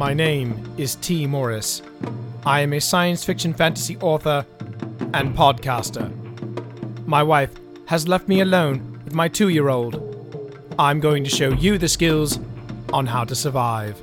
My name is Tee Morris. I am a science fiction fantasy author and podcaster. My wife has left me alone with my two year old. I'm going to show you the skills on how to survive.